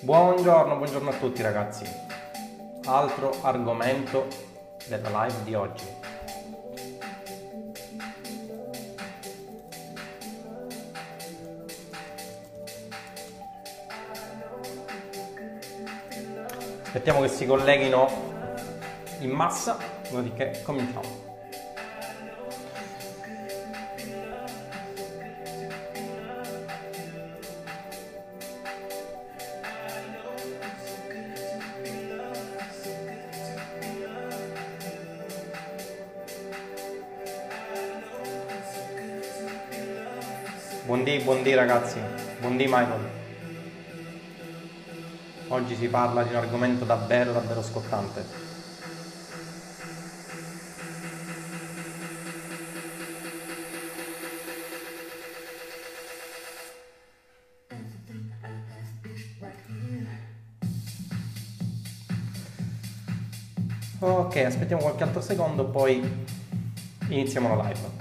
Buongiorno, buongiorno a tutti ragazzi. Altro argomento della live di oggi. Aspettiamo che si colleghino in massa, dopodiché cominciamo. Buondì, buondì ragazzi, buondì Michael. Oggi si parla di un argomento davvero, davvero scottante. Ok, aspettiamo qualche altro secondo, poi iniziamo la live.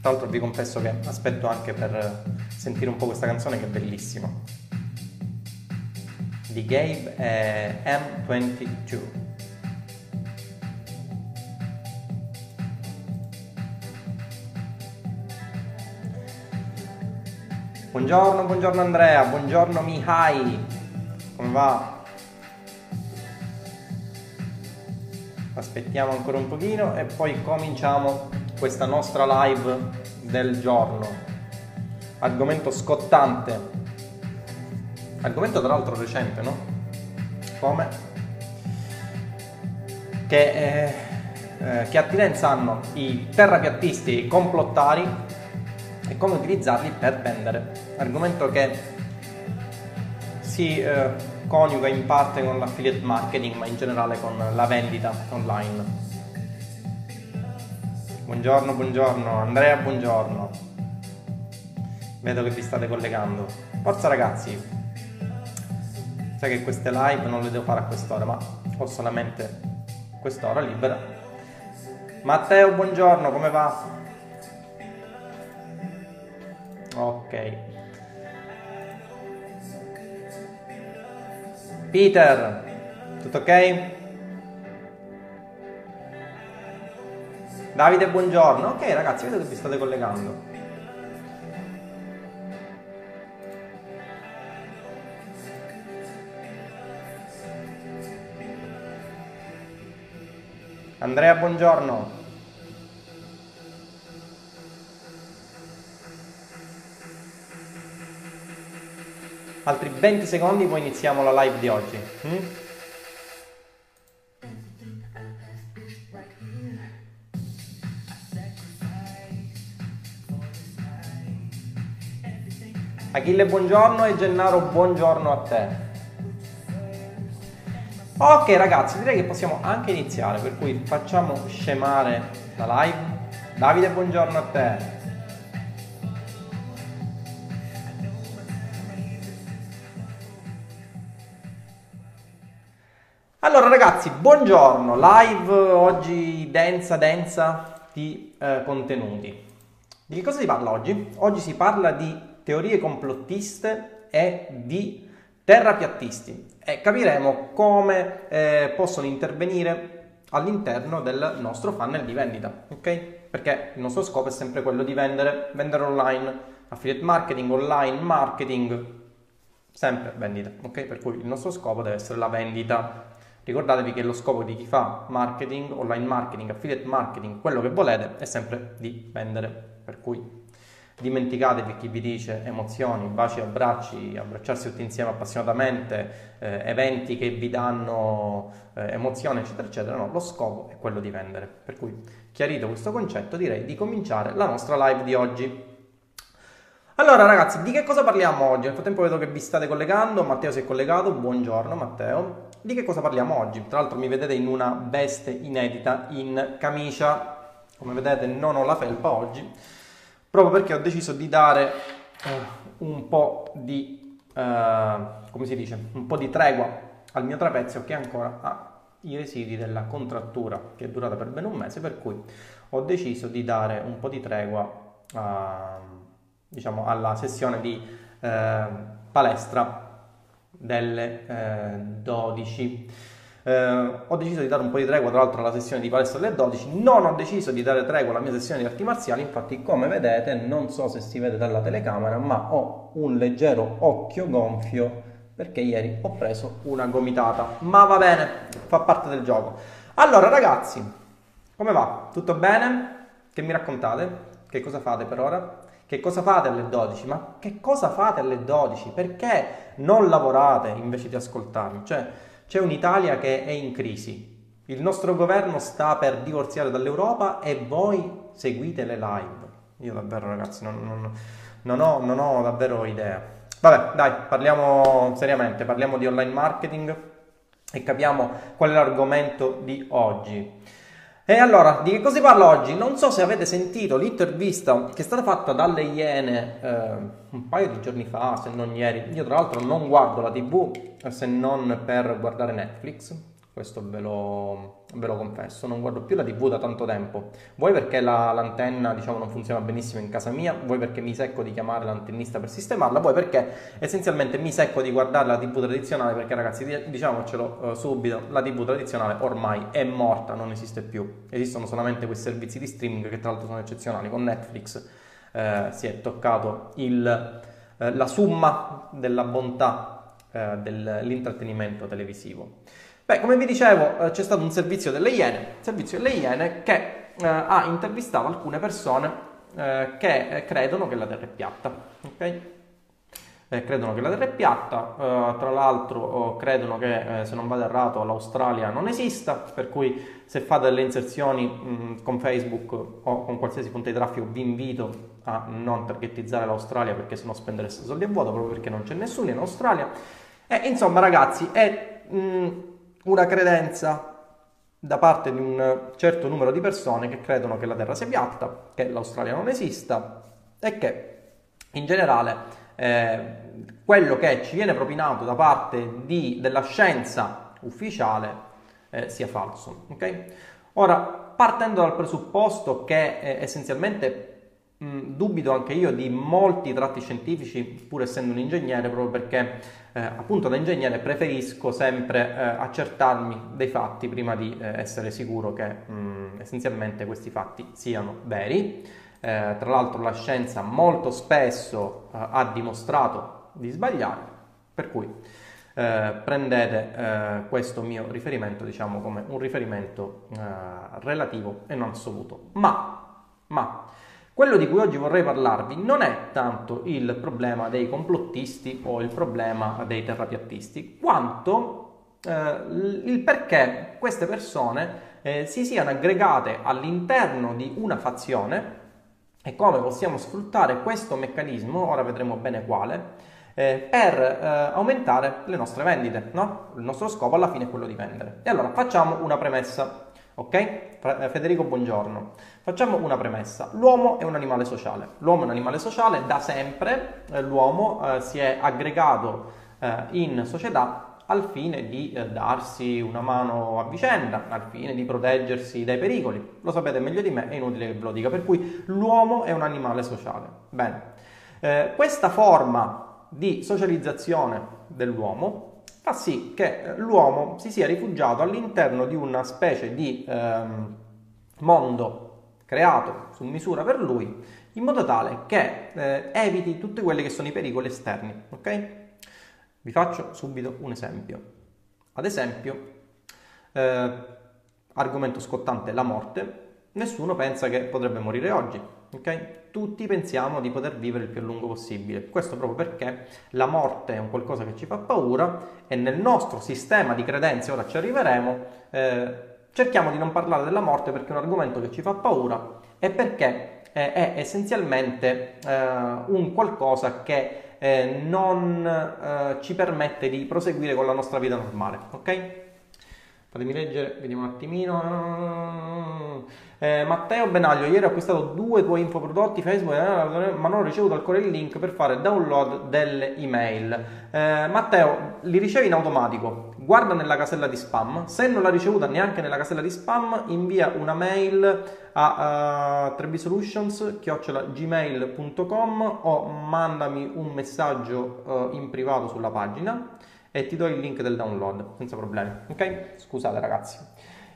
Tra l'altro vi confesso che aspetto anche per sentire un po' questa canzone che è bellissima. Di Gabe è M22. Buongiorno, buongiorno Andrea, buongiorno Mihai, come va? Aspettiamo ancora un pochino e poi cominciamo questa nostra live del giorno. Argomento scottante. Argomento tra l'altro recente, no? Come? Che, eh, eh, che attinenza hanno i terrapiattisti i complottari e come utilizzarli per vendere. Argomento che si eh, coniuga in parte con l'affiliate marketing, ma in generale con la vendita online. Buongiorno, buongiorno, Andrea, buongiorno. Vedo che vi state collegando. Forza ragazzi. Sai che queste live non le devo fare a quest'ora, ma ho solamente quest'ora libera. Matteo, buongiorno, come va? Ok. Peter, tutto ok? Davide, buongiorno. Ok ragazzi, vedo che vi state collegando. Andrea, buongiorno. Altri 20 secondi poi iniziamo la live di oggi. Mm? Achille buongiorno e Gennaro buongiorno a te. Ok ragazzi, direi che possiamo anche iniziare, per cui facciamo scemare la live. Davide buongiorno a te. Allora ragazzi, buongiorno, live oggi densa densa di eh, contenuti. Di che cosa si parla oggi? Oggi si parla di teorie complottiste e di terrapiattisti e capiremo come eh, possono intervenire all'interno del nostro funnel di vendita, ok? Perché il nostro scopo è sempre quello di vendere, vendere online, affiliate marketing, online marketing, sempre vendita, ok? Per cui il nostro scopo deve essere la vendita. Ricordatevi che lo scopo di chi fa marketing, online marketing, affiliate marketing, quello che volete è sempre di vendere, per cui dimenticatevi chi vi dice emozioni, baci, abbracci, abbracciarsi tutti insieme appassionatamente, eh, eventi che vi danno eh, emozione, eccetera, eccetera. No, lo scopo è quello di vendere. Per cui, chiarito questo concetto, direi di cominciare la nostra live di oggi. Allora ragazzi, di che cosa parliamo oggi? Nel frattempo vedo che vi state collegando, Matteo si è collegato, buongiorno Matteo. Di che cosa parliamo oggi? Tra l'altro mi vedete in una veste inedita, in camicia, come vedete non ho la felpa oggi, proprio perché ho deciso di dare eh, un po' di, eh, come si dice, un po' di tregua al mio trapezio che ancora ha i residui della contrattura che è durata per bene un mese, per cui ho deciso di dare un po' di tregua a, diciamo, alla sessione di eh, palestra delle eh, 12. Eh, ho deciso di dare un po' di tregua tra l'altro alla sessione di palestra delle 12, non ho deciso di dare tregua alla mia sessione di arti marziali, infatti come vedete non so se si vede dalla telecamera ma ho un leggero occhio gonfio perché ieri ho preso una gomitata, ma va bene, fa parte del gioco. Allora ragazzi, come va? Tutto bene? Che mi raccontate? Che cosa fate per ora? Che cosa fate alle 12? Ma che cosa fate alle 12? Perché non lavorate invece di ascoltarmi? Cioè, c'è un'Italia che è in crisi. Il nostro governo sta per divorziare dall'Europa e voi seguite le live. Io davvero ragazzi non, non, non, ho, non ho davvero idea. Vabbè, dai, parliamo seriamente, parliamo di online marketing e capiamo qual è l'argomento di oggi. E allora, di che cosa si parla oggi? Non so se avete sentito l'intervista che è stata fatta dalle Iene eh, un paio di giorni fa, se non ieri. Io tra l'altro non guardo la TV se non per guardare Netflix, questo ve lo, ve lo, confesso, non guardo più la tv da tanto tempo, vuoi perché la, l'antenna diciamo, non funziona benissimo in casa mia, vuoi perché mi secco di chiamare l'antennista per sistemarla, vuoi perché essenzialmente mi secco di guardare la tv tradizionale? Perché ragazzi diciamocelo uh, subito, la tv tradizionale ormai è morta, non esiste più, esistono solamente quei servizi di streaming che tra l'altro sono eccezionali, con Netflix eh, si è toccato il, eh, la summa della bontà eh, dell'intrattenimento televisivo. Beh, come vi dicevo, eh, c'è stato un servizio delle Iene, servizio delle Iene che eh, ha intervistato alcune persone eh, che eh, credono che la Terra è piatta. Ok? Eh, credono che la Terra è piatta, eh, tra l'altro credono che, se non vado errato, l'Australia non esista, per cui se fate delle inserzioni mh, con Facebook o con qualsiasi fonte di traffico vi invito a non targetizzare l'Australia perché sennò spendereste soldi a vuoto, proprio perché non c'è nessuno in Australia. E insomma ragazzi, è... Mh, una credenza da parte di un certo numero di persone che credono che la Terra sia piatta, che l'Australia non esista e che in generale eh, quello che ci viene propinato da parte di, della scienza ufficiale eh, sia falso. Okay? Ora, partendo dal presupposto che eh, essenzialmente mh, dubito anche io di molti tratti scientifici, pur essendo un ingegnere, proprio perché eh, appunto da ingegnere preferisco sempre eh, accertarmi dei fatti prima di eh, essere sicuro che mh, essenzialmente questi fatti siano veri. Eh, tra l'altro la scienza molto spesso eh, ha dimostrato di sbagliare, per cui eh, prendete questo mio riferimento diciamo come un riferimento relativo e non assoluto. Ma, ma quello di cui oggi vorrei parlarvi non è tanto il problema dei complottisti o il problema dei terrapiattisti, quanto eh, il perché queste persone eh, si siano aggregate all'interno di una fazione e come possiamo sfruttare questo meccanismo, ora vedremo bene quale, eh, per eh, aumentare le nostre vendite. No? Il nostro scopo alla fine è quello di vendere. E allora facciamo una premessa. Ok? Eh, Federico, buongiorno. Facciamo una premessa. L'uomo è un animale sociale. L'uomo è un animale sociale, da sempre eh, l'uomo eh, si è aggregato eh, in società al fine di eh, darsi una mano a vicenda, al fine di proteggersi dai pericoli. Lo sapete meglio di me, è inutile che ve lo dica. Per cui l'uomo è un animale sociale. Bene. Eh, questa forma di socializzazione dell'uomo fa sì che l'uomo si sia rifugiato all'interno di una specie di ehm, mondo creato su misura per lui, in modo tale che eh, eviti tutti quelli che sono i pericoli esterni. Ok? Vi faccio subito un esempio. Ad esempio, eh, argomento scottante, la morte. Nessuno pensa che potrebbe morire oggi ok? Tutti pensiamo di poter vivere il più a lungo possibile. Questo proprio perché la morte è un qualcosa che ci fa paura e nel nostro sistema di credenze, ora ci arriveremo, eh, cerchiamo di non parlare della morte perché è un argomento che ci fa paura e perché eh, è essenzialmente eh, un qualcosa che eh, non eh, ci permette di proseguire con la nostra vita normale, ok? Fatemi leggere, vediamo un attimino. Eh, Matteo Benaglio, ieri ho acquistato due tuoi infoprodotti Facebook, eh, ma non ho ricevuto ancora il link per fare download delle email. Eh, Matteo, li ricevi in automatico, guarda nella casella di spam. Se non l'ha ricevuta neanche nella casella di spam, invia una mail a uh, 3bsolutions.gmail.com o mandami un messaggio uh, in privato sulla pagina e ti do il link del download senza problemi. Ok? Scusate ragazzi.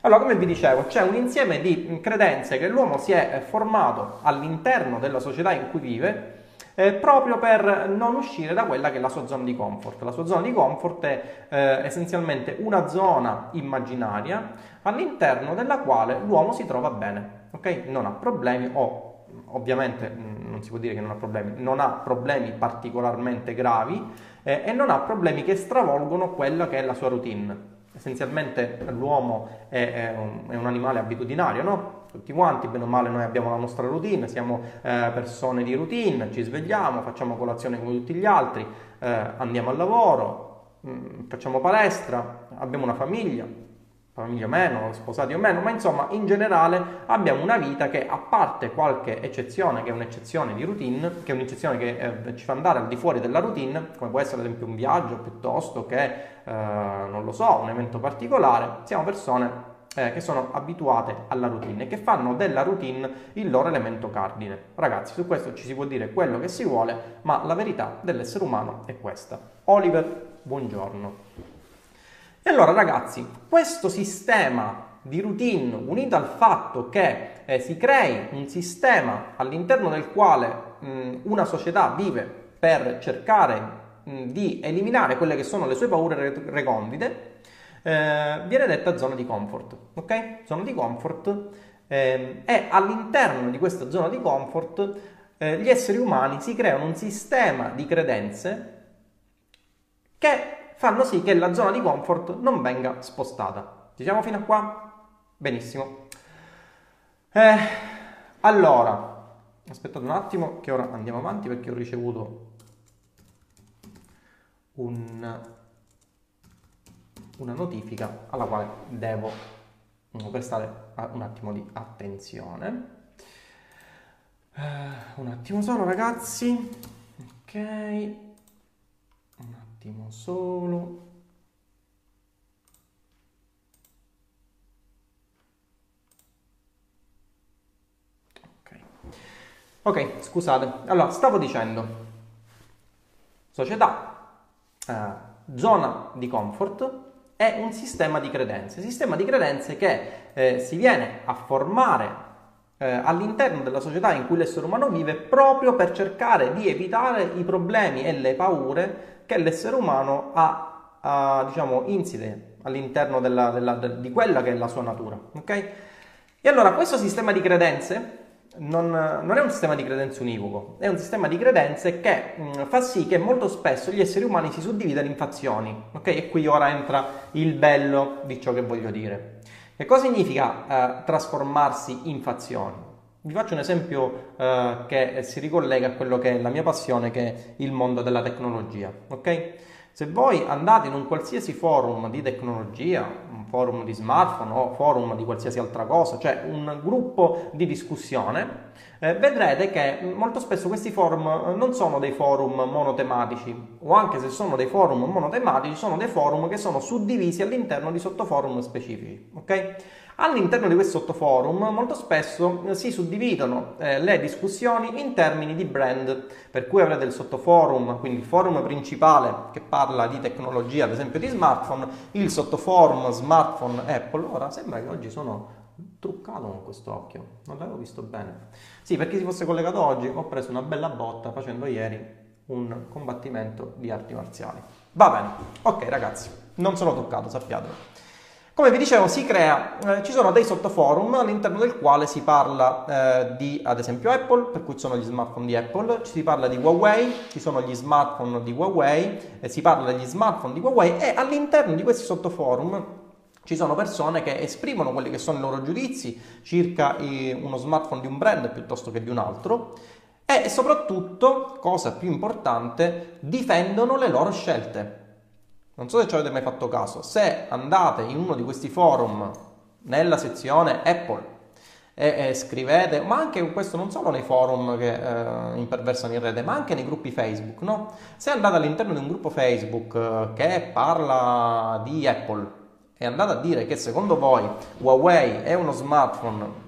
Allora, come vi dicevo, c'è un insieme di credenze che l'uomo si è formato all'interno della società in cui vive eh, proprio per non uscire da quella che è la sua zona di comfort. La sua zona di comfort è eh, essenzialmente una zona immaginaria all'interno della quale l'uomo si trova bene, ok? Non ha problemi o ovviamente mm, non si può dire che non ha problemi, non ha problemi particolarmente gravi eh, e non ha problemi che stravolgono quella che è la sua routine. Essenzialmente l'uomo è, è, un, è un, animale abitudinario, no? Tutti quanti, bene o male, noi abbiamo la nostra routine, siamo eh, persone di routine, ci svegliamo, facciamo colazione come tutti gli altri, eh, andiamo al lavoro, mh, mm, facciamo palestra, abbiamo una famiglia, famiglia o meno, sposati o meno, ma insomma in generale abbiamo una vita che a parte qualche eccezione, che è un'eccezione di routine, che è un'eccezione che eh, ci fa andare al di fuori della routine, come può essere ad esempio un viaggio piuttosto che, eh, non lo so, un evento particolare, siamo persone eh, che sono abituate alla routine e che fanno della routine il loro elemento cardine. Ragazzi, su questo ci si può dire quello che si vuole, ma la verità dell'essere umano è questa. Oliver, buongiorno. E allora ragazzi, questo sistema di routine unito al fatto che eh, si crei un sistema all'interno del quale mh, una società vive per cercare mh, di eliminare quelle che sono le sue paure recondite, eh, viene detta zona di comfort. Ok? Zona di comfort eh, e all'interno di questa zona di comfort eh, gli esseri umani si creano un sistema di credenze che fanno sì che la zona di comfort non venga spostata. Ci siamo fino a qua? Benissimo. Eh, allora, aspettate un attimo che ora andiamo avanti perché ho ricevuto un, una notifica alla quale devo prestare un attimo di attenzione. Eh, un attimo solo ragazzi. Ok attimo solo. Ok, scusate. Allora, stavo dicendo, società, eh, zona di comfort è un sistema di credenze, sistema di credenze che eh, si viene a formare eh, all'interno della società in cui l'essere umano vive proprio per cercare di evitare i problemi e le paure che l'essere umano ha, ha diciamo, inside all'interno della, della, de, di quella che è la sua natura. Okay? E allora questo sistema di credenze non, non, è un sistema di credenze univoco, è un sistema di credenze che mh, fa sì che molto spesso gli esseri umani si suddividano in fazioni. Okay? E qui ora entra il bello di ciò che voglio dire. Che cosa significa eh, trasformarsi in fazioni? Vi faccio un esempio eh, che si ricollega a quello che è la mia passione, che è il mondo della tecnologia. Ok? Se voi andate in un qualsiasi forum di tecnologia, un forum di smartphone o forum di qualsiasi altra cosa, cioè un gruppo di discussione, eh, vedrete che molto spesso questi forum eh, non sono dei forum monotematici, o anche se sono dei forum monotematici, sono dei forum che sono suddivisi all'interno di sottoforum specifici. Ok? All'interno di questo sottoforum molto spesso eh, si suddividono eh, le discussioni in termini di brand, per cui avrete il sottoforum, quindi il forum principale che parla di tecnologia, ad esempio di smartphone, il sottoforum smartphone Apple. Ora sembra che oggi sono truccato con questo occhio, non l'avevo visto bene. Sì, per chi si fosse collegato oggi, ho preso una bella botta facendo ieri un combattimento di arti marziali. Va bene, ok ragazzi, non sono toccato, sappiatelo. Come vi dicevo, si crea, eh, ci sono dei sottoforum all'interno del quale si parla eh, di, ad esempio, Apple, per cui ci sono gli smartphone di Apple, si parla di Huawei, ci sono gli smartphone di Huawei, eh, si parla degli smartphone di Huawei e all'interno di questi sottoforum ci sono persone che esprimono quelli che sono i loro giudizi circa uno smartphone di un brand piuttosto che di un altro e soprattutto, cosa più importante, difendono le loro scelte. Non so se ci avete mai fatto caso, se andate in uno di questi forum nella sezione Apple e, e scrivete, ma anche questo non solo nei forum che eh, imperversano in rete, ma anche nei gruppi Facebook, no? Se andate all'interno di un gruppo Facebook eh, che parla di Apple e andate a dire che secondo voi Huawei è uno smartphone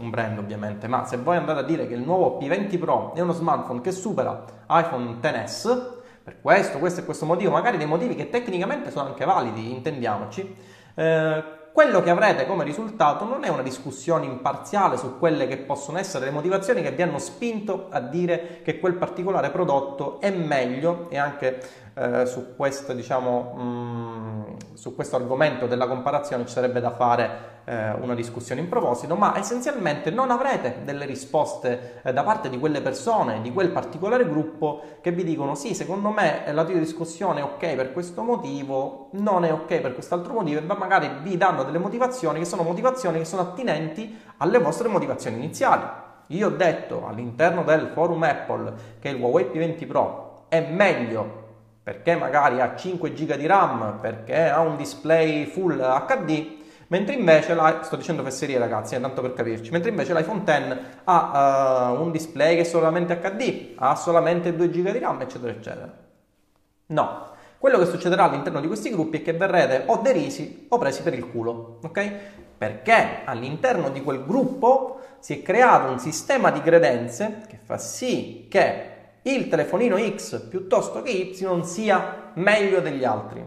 un brand ovviamente, ma se voi andate a dire che il nuovo P20 Pro è uno smartphone che supera iPhone XS, per questo, questo e questo motivo, magari dei motivi che tecnicamente sono anche validi, intendiamoci, eh, quello che avrete come risultato non è una discussione imparziale su quelle che possono essere le motivazioni che vi hanno spinto a dire che quel particolare prodotto è meglio e anche eh, su, questo, diciamo, mh, mm, su questo argomento della comparazione ci sarebbe da fare eh, una discussione in proposito, ma essenzialmente non avrete delle risposte eh, da parte di quelle persone, di quel particolare gruppo che vi dicono sì, secondo me la tua discussione è ok per questo motivo, non è ok per quest'altro motivo, ma magari vi danno delle motivazioni che sono motivazioni che sono attinenti alle vostre motivazioni iniziali. Io ho detto all'interno del forum Apple che il Huawei P20 Pro è meglio perché magari ha 5 GB di RAM, perché ha un display full HD, mentre invece la, sto dicendo fesserie ragazzi, eh, tanto per capirci, mentre invece l'iPhone X ha uh, un display che è solamente HD, ha solamente 2 GB di RAM, eccetera, eccetera. No, quello che succederà all'interno di questi gruppi è che verrete o derisi o presi per il culo, ok? Perché all'interno di quel gruppo si è creato un sistema di credenze che fa sì che il telefonino X piuttosto che Y sia meglio degli altri.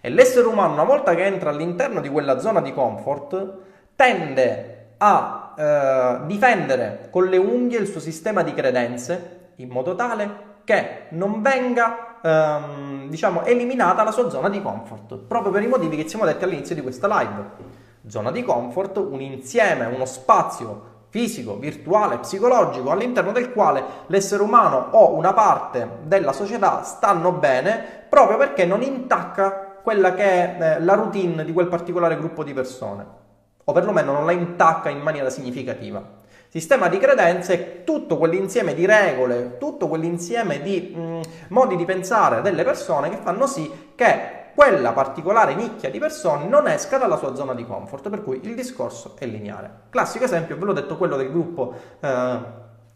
E l'essere umano, una volta che entra all'interno di quella zona di comfort, tende a eh, difendere con le unghie il suo sistema di credenze in modo tale che non venga ehm, diciamo, eliminata la sua zona di comfort, proprio per i motivi che siamo detti all'inizio di questa live. Zona di comfort, un insieme, uno spazio fisico, virtuale, psicologico, all'interno del quale l'essere umano o una parte della società stanno bene proprio perché non intacca quella che è eh, la routine di quel particolare gruppo di persone, o perlomeno non la intacca in maniera significativa. Sistema di credenze è tutto quell'insieme di regole, tutto quell'insieme di mh, mm, modi di pensare delle persone che fanno sì che quella particolare nicchia di persone non esca dalla sua zona di comfort, per cui il discorso è lineare. Classico esempio, ve l'ho detto, quello del gruppo eh,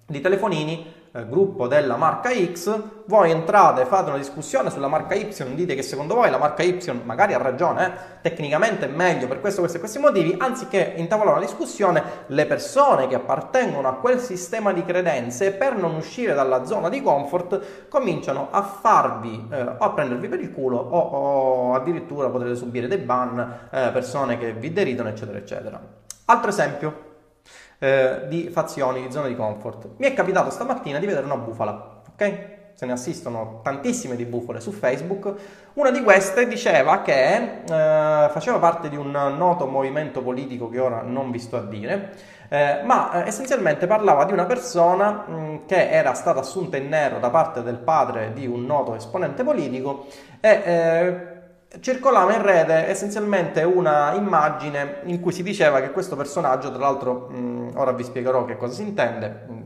di telefonini eh, gruppo della marca X, voi entrate, fate una discussione sulla marca Y, dite che secondo voi la marca Y magari ha ragione, eh, tecnicamente è meglio per questo, questo e questi motivi, anziché intavolare una discussione, le persone che appartengono a quel sistema di credenze, per non uscire dalla zona di comfort, cominciano a farvi eh, o a prendervi per il culo o, o addirittura potrete subire dei ban, eh, persone che vi deridono, eccetera, eccetera. Altro esempio, eh, di fazioni, di zone di comfort. Mi è capitato stamattina di vedere una bufala, ok? Se ne assistono tantissime di bufale su Facebook. Una di queste diceva che eh, faceva parte di un noto movimento politico che ora non vi sto a dire, eh, ma eh, essenzialmente parlava di una persona mh, mm, che era stata assunta in nero da parte del padre di un noto esponente politico e eh, circolava in rete essenzialmente una immagine in cui si diceva che questo personaggio, tra l'altro mh, ora vi spiegherò che cosa si intende mh,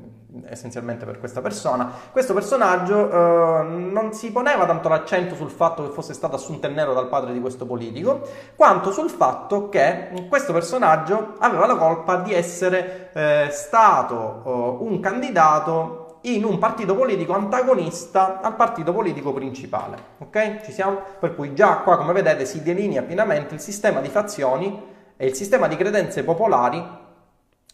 essenzialmente per questa persona, questo personaggio eh, non si poneva tanto l'accento sul fatto che fosse stato assunto in nero dal padre di questo politico, quanto sul fatto che questo personaggio aveva la colpa di essere eh, stato eh, un candidato in un partito politico antagonista al partito politico principale. Ok? Ci siamo? Per cui già qua, come vedete, si delinea pienamente il sistema di fazioni e il sistema di credenze popolari,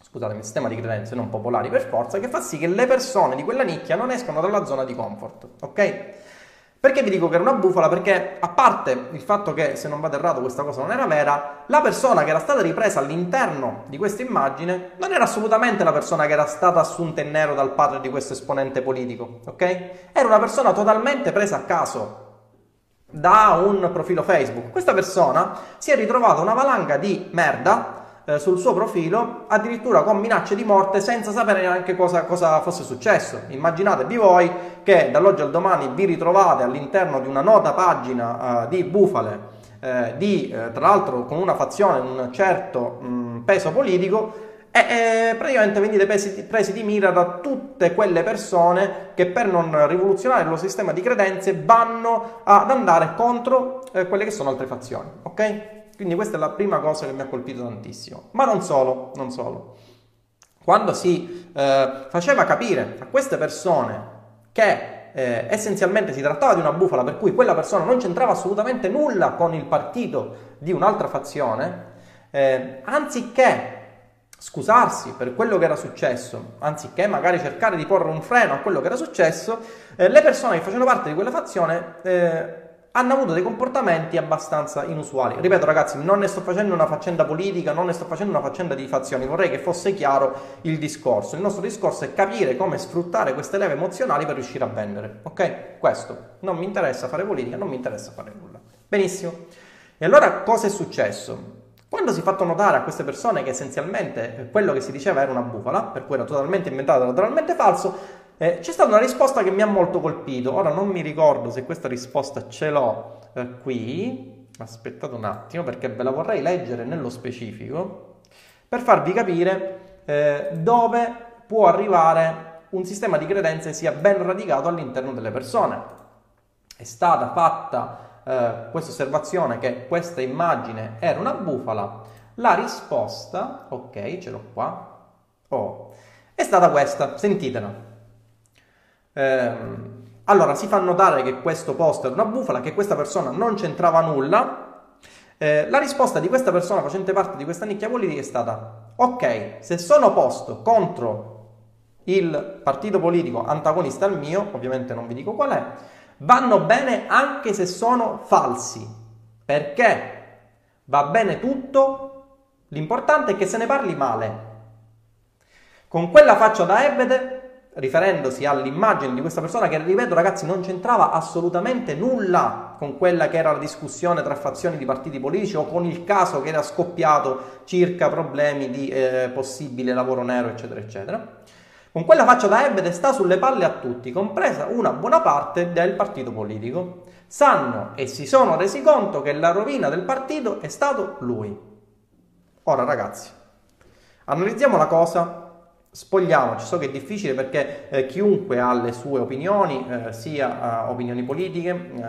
scusatemi, il sistema di credenze non popolari per forza, che fa sì che le persone di quella nicchia non escano dalla zona di comfort. Ok? Perché vi dico che era una bufala? Perché a parte il fatto che, se non vado errato, questa cosa non era vera, la persona che era stata ripresa all'interno di questa immagine non era assolutamente la persona che era stata assunta in nero dal padre di questo esponente politico, ok? Era una persona totalmente presa a caso da un profilo Facebook. Questa persona si è ritrovata una valanga di merda eh, sul suo profilo, addirittura con minacce di morte senza sapere neanche cosa, cosa fosse successo. Immaginatevi voi che dall'oggi al domani vi ritrovate all'interno di una nota pagina eh, di bufale, eh, di, eh, tra l'altro con una fazione, un certo mh, peso politico, e, e praticamente venite presi, presi, di mira da tutte quelle persone che per non rivoluzionare lo sistema di credenze vanno ad andare contro eh, quelle che sono altre fazioni, ok? Quindi questa è la prima cosa che mi ha colpito tantissimo. Ma non solo, non solo. Quando si eh, faceva capire a queste persone che eh, essenzialmente si trattava di una bufala per cui quella persona non c'entrava assolutamente nulla con il partito di un'altra fazione, eh, anziché scusarsi per quello che era successo, anziché magari cercare di porre un freno a quello che era successo, eh, le persone che facevano parte di quella fazione eh, hanno avuto dei comportamenti abbastanza inusuali. Ripeto ragazzi, non ne sto facendo una faccenda politica, non ne sto facendo una faccenda di fazioni, vorrei che fosse chiaro il discorso. Il nostro discorso è capire come sfruttare queste leve emozionali per riuscire a vendere. Ok? Questo. Non mi interessa fare politica, non mi interessa fare nulla. Benissimo. E allora cosa è successo? Quando si è fatto notare a queste persone che essenzialmente quello che si diceva era una bufala, per cui era totalmente inventato, totalmente falso, eh, c'è stata una risposta che mi ha molto colpito. Ora non mi ricordo se questa risposta ce l'ho eh, qui. Aspettate un attimo perché ve la vorrei leggere nello specifico per farvi capire eh, dove può arrivare un sistema di credenze sia ben radicato all'interno delle persone. È stata fatta eh, questa osservazione che questa immagine era una bufala. La risposta, ok, ce l'ho qua, oh, è stata questa, sentitela. Ehm, allora si fa notare che questo post è una bufala, che questa persona non c'entrava nulla. Eh, la risposta di questa persona facente parte di questa nicchia politica è stata: ok, se sono posto contro il partito politico antagonista al mio, ovviamente non vi dico qual è, vanno bene anche se sono falsi, perché va bene tutto, l'importante è che se ne parli male. Con quella faccia da ebete riferendosi all'immagine di questa persona che, ripeto ragazzi, non c'entrava assolutamente nulla con quella che era la discussione tra fazioni di partiti politici o con il caso che era scoppiato circa problemi di eh, possibile lavoro nero, eccetera, eccetera. Con quella faccia da ebete sta sulle palle a tutti, compresa una buona parte del partito politico. Sanno e si sono resi conto che la rovina del partito è stato lui. Ora ragazzi, analizziamo la cosa spogliamoci, so che è difficile perché eh, chiunque ha le sue opinioni, eh, sia uh, opinioni politiche, uh,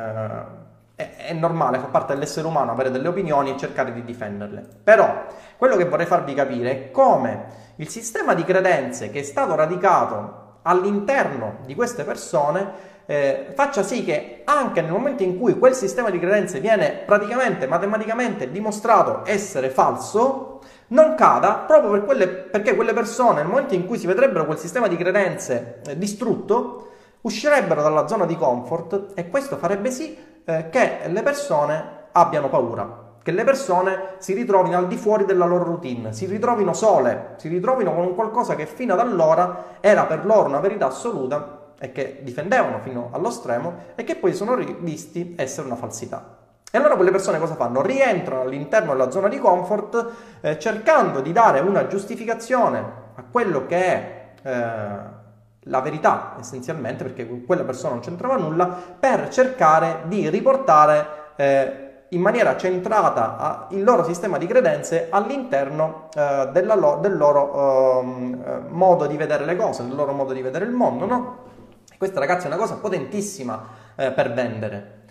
è, è, normale, fa parte dell'essere umano avere delle opinioni e cercare di difenderle. Però quello che vorrei farvi capire è come il sistema di credenze che è stato radicato all'interno di queste persone eh, faccia sì che anche nel momento in cui quel sistema di credenze viene praticamente matematicamente dimostrato essere falso, non cada proprio per quelle, perché quelle persone nel momento in cui si vedrebbero quel sistema di credenze eh, distrutto uscirebbero dalla zona di comfort e questo farebbe sì eh, che le persone abbiano paura, che le persone si ritrovino al di fuori della loro routine, si ritrovino sole, si ritrovino con un qualcosa che fino ad allora era per loro una verità assoluta e che difendevano fino allo stremo e che poi sono visti essere una falsità. E allora quelle persone cosa fanno? Rientrano all'interno della zona di comfort eh, cercando di dare una giustificazione a quello che è eh, la verità essenzialmente, perché quella persona non c'entrava nulla, per cercare di riportare eh, in maniera centrata a, il loro sistema di credenze all'interno eh, lo, del loro ehm, eh, modo di vedere le cose, del loro modo di vedere il mondo. No? Questa ragazzi è una cosa potentissima eh, per vendere.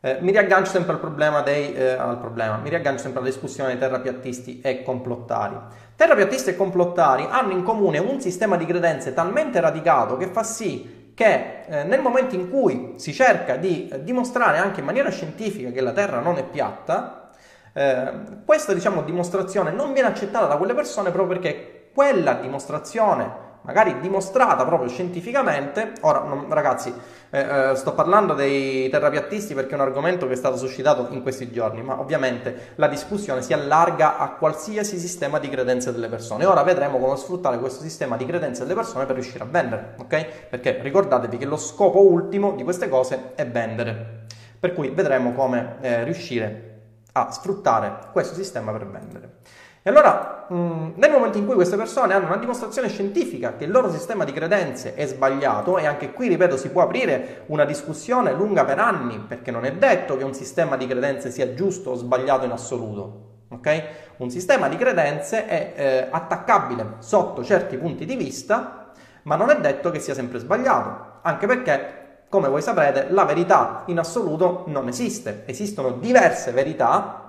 Eh, mi riaggancio sempre al problema, dei, eh, al problema, mi riaggancio sempre alla discussione dei terrapiattisti e complottari. Terrapiattisti e complottari hanno in comune un sistema di credenze talmente radicato che fa sì che eh, nel momento in cui si cerca di eh, dimostrare anche in maniera scientifica che la Terra non è piatta, eh, questa diciamo, dimostrazione non viene accettata da quelle persone proprio perché quella dimostrazione magari dimostrata proprio scientificamente. Ora, non, ragazzi, eh, eh, sto parlando dei terrapiattisti perché è un argomento che è stato suscitato in questi giorni, ma ovviamente la discussione si allarga a qualsiasi sistema di credenze delle persone. Ora vedremo come sfruttare questo sistema di credenze delle persone per riuscire a vendere, ok? Perché ricordatevi che lo scopo ultimo di queste cose è vendere. Per cui vedremo come eh, riuscire a sfruttare questo sistema per vendere. E allora, mh, nel momento in cui queste persone hanno una dimostrazione scientifica che il loro sistema di credenze è sbagliato, e anche qui, ripeto, si può aprire una discussione lunga per anni, perché non è detto che un sistema di credenze sia giusto o sbagliato in assoluto. Okay? Un sistema di credenze è eh, attaccabile sotto certi punti di vista, ma non è detto che sia sempre sbagliato, anche perché come voi saprete, la verità in assoluto non esiste. Esistono diverse verità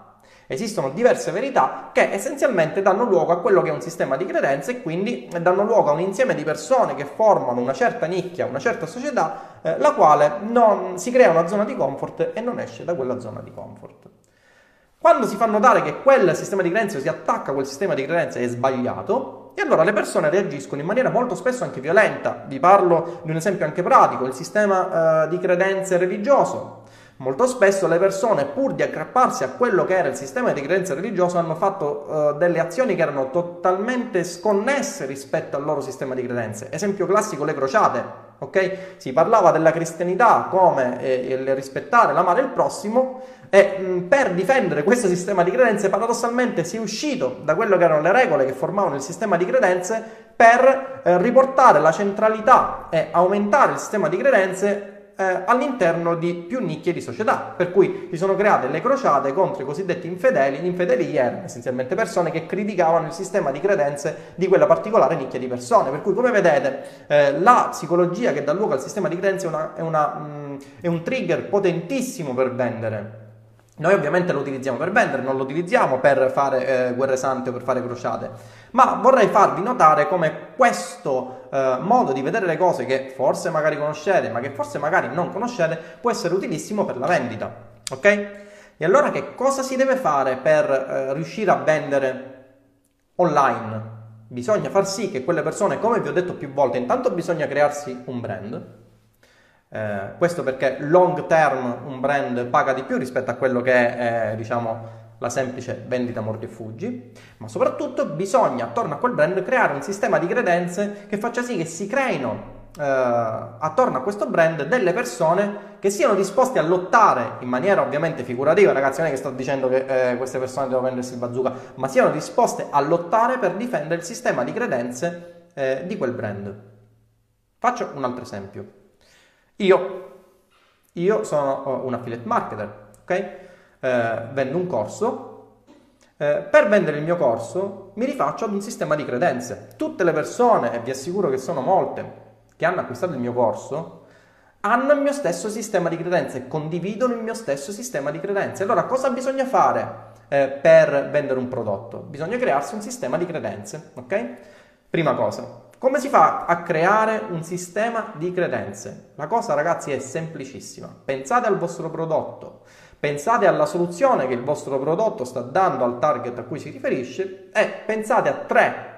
Esistono diverse verità che essenzialmente danno luogo a quello che è un sistema di credenze e quindi danno luogo a un insieme di persone che formano una certa nicchia, una certa società, eh, la quale non, si crea una zona di comfort e non esce da quella zona di comfort. Quando si fa notare che quel sistema di credenze si attacca a quel sistema di credenze è sbagliato, e allora le persone reagiscono in maniera molto spesso anche violenta. Vi parlo di un esempio anche pratico, il sistema eh, di credenze religioso. Molto spesso le persone, pur di aggrapparsi a quello che era il sistema di credenze religioso, hanno fatto uh, delle azioni che erano totalmente sconnesse rispetto al loro sistema di credenze. Esempio classico, le crociate. Okay? Si parlava della cristianità come eh, il rispettare, l'amare il prossimo e mh, per difendere questo sistema di credenze paradossalmente si è uscito da quello che erano le regole che formavano il sistema di credenze per eh, riportare la centralità e aumentare il sistema di credenze eh, all'interno di più nicchie di società, per cui si sono create le crociate contro i cosiddetti infedeli. Gli infedeli erano essenzialmente persone che criticavano il sistema di credenze di quella particolare nicchia di persone. Per cui, come vedete, eh, la psicologia che dà luogo al sistema di credenze è, una, è, una, mh, è un trigger potentissimo per vendere noi ovviamente lo utilizziamo per vendere, non lo utilizziamo per fare eh, guerre sante o per fare crociate, ma vorrei farvi notare come questo eh, modo di vedere le cose che forse magari conoscete, ma che forse magari non conoscete, può essere utilissimo per la vendita, ok? E allora che cosa si deve fare per eh, riuscire a vendere online? Bisogna far sì che quelle persone, come vi ho detto più volte, intanto bisogna crearsi un brand, eh, questo perché long term un brand paga di più rispetto a quello che è, eh, diciamo, la semplice vendita mordi e fuggi, ma soprattutto bisogna attorno a quel brand creare un sistema di credenze che faccia sì che si creino eh, attorno a questo brand delle persone che siano disposte a lottare in maniera ovviamente figurativa, ragazzi, non è che sto dicendo che eh, queste persone devono prendersi il bazooka, ma siano disposte a lottare per difendere il sistema di credenze eh, di quel brand. Faccio un altro esempio. Io, io sono un affiliate marketer, ok? Eh, vendo un corso. Eh, per vendere il mio corso mi rifaccio ad un sistema di credenze. Tutte le persone, e vi assicuro che sono molte, che hanno acquistato il mio corso, hanno il mio stesso sistema di credenze, condividono il mio stesso sistema di credenze. Allora, cosa bisogna fare eh, per vendere un prodotto? Bisogna crearsi un sistema di credenze, ok? Prima cosa. Come si fa a creare un sistema di credenze? La cosa ragazzi è semplicissima. Pensate al vostro prodotto, pensate alla soluzione che il vostro prodotto sta dando al target a cui si riferisce e pensate a tre,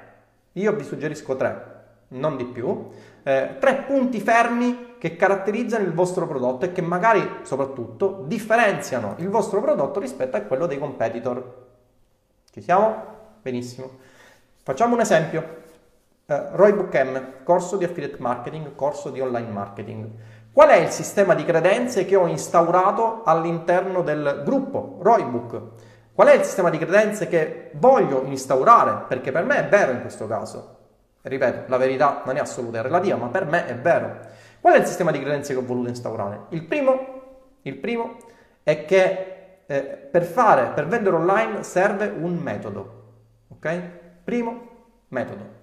io vi suggerisco tre, non di più, eh, tre punti fermi che caratterizzano il vostro prodotto e che magari soprattutto differenziano il vostro prodotto rispetto a quello dei competitor. Ci siamo? Benissimo. Facciamo un esempio. Uh, Roybook M, corso di affiliate marketing, corso di online marketing. Qual è il sistema di credenze che ho instaurato all'interno del gruppo Roybook? Qual è il sistema di credenze che voglio instaurare? Perché per me è vero in questo caso. Ripeto, la verità non è assoluta, è relativa, ma per me è vero. Qual è il sistema di credenze che ho voluto instaurare? Il primo, il primo è che eh, per fare, per vendere online serve un metodo. Ok? Primo metodo.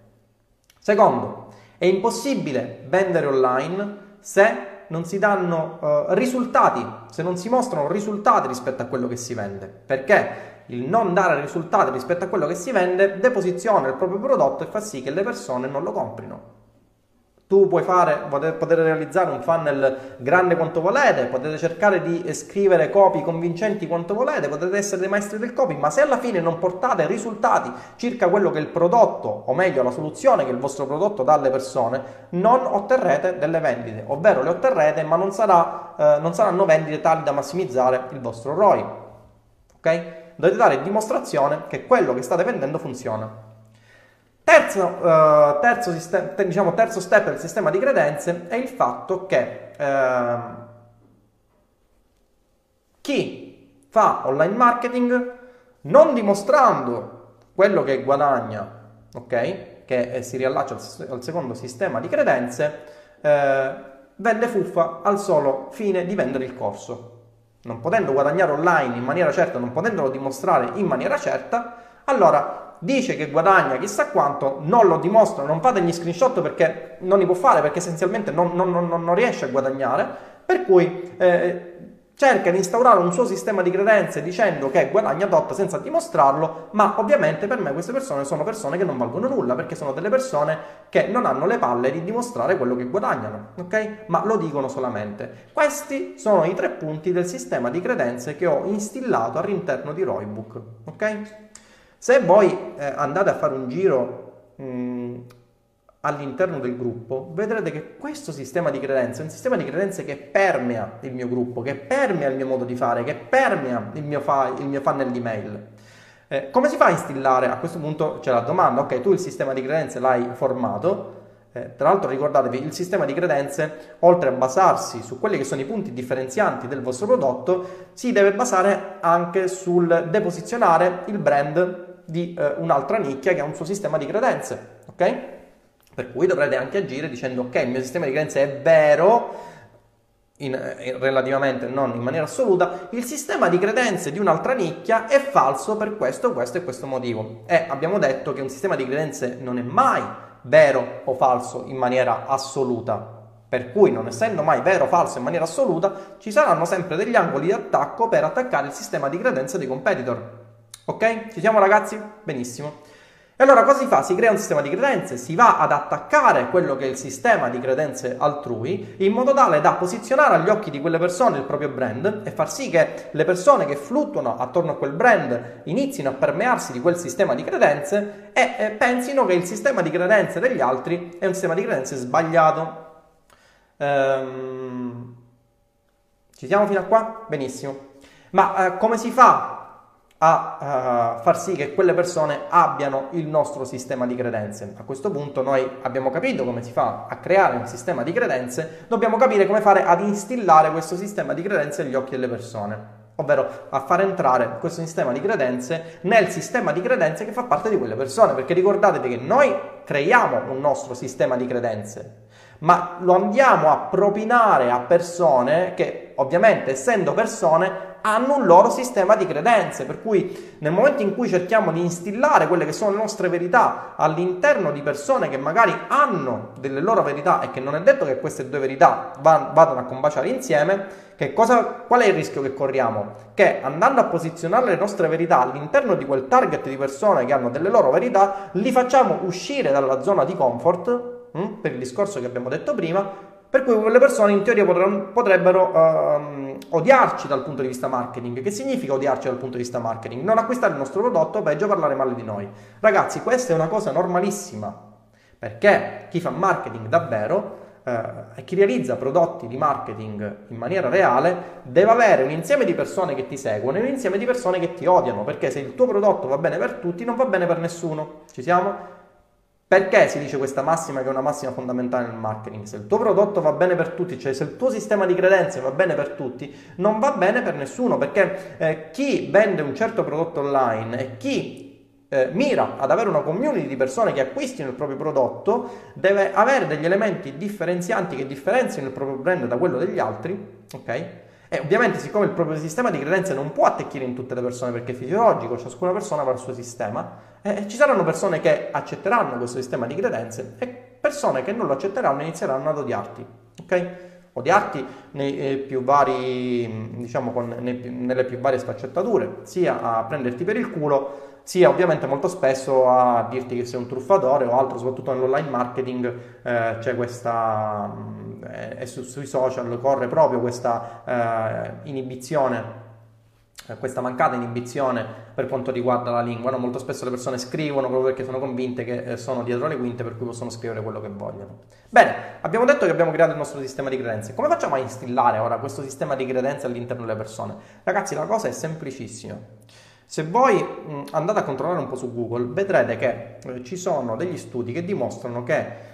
Secondo, è impossibile vendere online se non si danno uh, risultati, se non si mostrano risultati rispetto a quello che si vende. Perché il non dare risultati rispetto a quello che si vende deposiziona il proprio prodotto e fa sì che le persone non lo comprino. Tu puoi fare, potete realizzare un funnel grande quanto volete, potete cercare di scrivere copy convincenti quanto volete, potete essere dei maestri del copy, ma se alla fine non portate risultati circa quello che il prodotto, o meglio la soluzione che il vostro prodotto dà alle persone, non otterrete delle vendite, ovvero le otterrete, ma non, sarà, eh, non saranno vendite tali da massimizzare il vostro ROI. Ok? Dovete dare dimostrazione che quello che state vendendo funziona. Terzo, uh, terzo, sistema, diciamo, terzo, step del sistema di credenze è il fatto che uh, chi fa online marketing non dimostrando quello che guadagna, ok? Che eh, si riallaccia al, al, secondo sistema di credenze, eh, vende fuffa al solo fine di vendere il corso. Non potendo guadagnare online in maniera certa, non potendolo dimostrare in maniera certa, allora dice che guadagna chissà quanto, non lo dimostra, non fate gli screenshot perché non li può fare, perché essenzialmente non, non, non, non riesce a guadagnare, per cui eh, cerca di instaurare un suo sistema di credenze dicendo che guadagna tot senza dimostrarlo, ma ovviamente per me queste persone sono persone che non valgono nulla, perché sono delle persone che non hanno le palle di dimostrare quello che guadagnano, ok? Ma lo dicono solamente. Questi sono i tre punti del sistema di credenze che ho instillato all'interno di Roybook, ok? Se voi eh, andate a fare un giro mh, all'interno del gruppo, vedrete che questo sistema di credenze è un sistema di credenze che permea il mio gruppo, che permea il mio modo di fare, che permea il mio, fa- il mio funnel di mail. Eh, come si fa a instillare? A questo punto c'è la domanda, ok, tu il sistema di credenze l'hai formato, eh, tra l'altro ricordatevi, il sistema di credenze, oltre a basarsi su quelli che sono i punti differenzianti del vostro prodotto, si deve basare anche sul deposizionare il brand di eh, un'altra nicchia che ha un suo sistema di credenze, ok? Per cui dovrete anche agire dicendo ok, il mio sistema di credenze è vero, in, in, relativamente non in maniera assoluta, il sistema di credenze di un'altra nicchia è falso per questo, questo e questo motivo. E abbiamo detto che un sistema di credenze non è mai vero o falso in maniera assoluta. Per cui, non essendo mai vero o falso in maniera assoluta, ci saranno sempre degli angoli di attacco per attaccare il sistema di credenze dei competitor. Ok? Ci siamo ragazzi? Benissimo. E allora cosa si fa? Si crea un sistema di credenze, si va ad attaccare quello che è il sistema di credenze altrui in modo tale da posizionare agli occhi di quelle persone il proprio brand e far sì che le persone che fluttuano attorno a quel brand inizino a permearsi di quel sistema di credenze e eh, pensino che il sistema di credenze degli altri è un sistema di credenze sbagliato. Ehm... Ci siamo fino a qua? Benissimo. Ma eh, come si fa a uh, far sì che quelle persone abbiano il nostro sistema di credenze. A questo punto noi abbiamo capito come si fa a creare un sistema di credenze, dobbiamo capire come fare ad instillare questo sistema di credenze agli occhi delle persone, ovvero a far entrare questo sistema di credenze nel sistema di credenze che fa parte di quelle persone, perché ricordatevi che noi creiamo un nostro sistema di credenze, ma lo andiamo a propinare a persone che ovviamente essendo persone hanno un loro sistema di credenze, per cui nel momento in cui cerchiamo di instillare quelle che sono le nostre verità all'interno di persone che magari hanno delle loro verità e che non è detto che queste due verità vadano a combaciare insieme, cosa, qual è il rischio che corriamo? Che andando a posizionare le nostre verità all'interno di quel target di persone che hanno delle loro verità, li facciamo uscire dalla zona di comfort, hm, per il discorso che abbiamo detto prima, per cui quelle persone in teoria potrebbero uh, odiarci dal punto di vista marketing. Che significa odiarci dal punto di vista marketing? Non acquistare il nostro prodotto, peggio parlare male di noi. Ragazzi, questa è una cosa normalissima, perché chi fa marketing davvero eh, e chi realizza prodotti di marketing in maniera reale deve avere un insieme di persone che ti seguono e un insieme di persone che ti odiano, perché se il tuo prodotto va bene per tutti, non va bene per nessuno. Ci siamo? Perché si dice questa massima che è una massima fondamentale nel marketing? Se il tuo prodotto va bene per tutti, cioè se il tuo sistema di credenze va bene per tutti, non va bene per nessuno, perché eh, chi vende un certo prodotto online e chi eh, mira ad avere una community di persone che acquistino il proprio prodotto deve avere degli elementi differenzianti che differenziano il proprio brand da quello degli altri, ok? E ovviamente, siccome il proprio sistema di credenze non può attecchire in tutte le persone perché è fisiologico, ciascuna persona avrà il suo sistema, eh, ci saranno persone che accetteranno questo sistema di credenze e persone che non lo accetteranno inizieranno ad odiarti. Ok? Odiarti nei eh, più vari, diciamo, con, nei, nelle più varie sfaccettature, sia a prenderti per il culo, sia ovviamente molto spesso a dirti che sei un truffatore o altro, soprattutto nell'online marketing eh, c'è questa eh, su, sui social corre proprio questa eh, inibizione eh, questa mancata inibizione per quanto riguarda la lingua. No? Molto spesso le persone scrivono proprio perché sono convinte che eh, sono dietro le quinte, per cui possono scrivere quello che vogliono. Bene, abbiamo detto che abbiamo creato il nostro sistema di credenze. Come facciamo a instillare ora questo sistema di credenze all'interno delle persone? Ragazzi, la cosa è semplicissima. Se voi andate a controllare un po' su Google, vedrete che ci sono degli studi che dimostrano che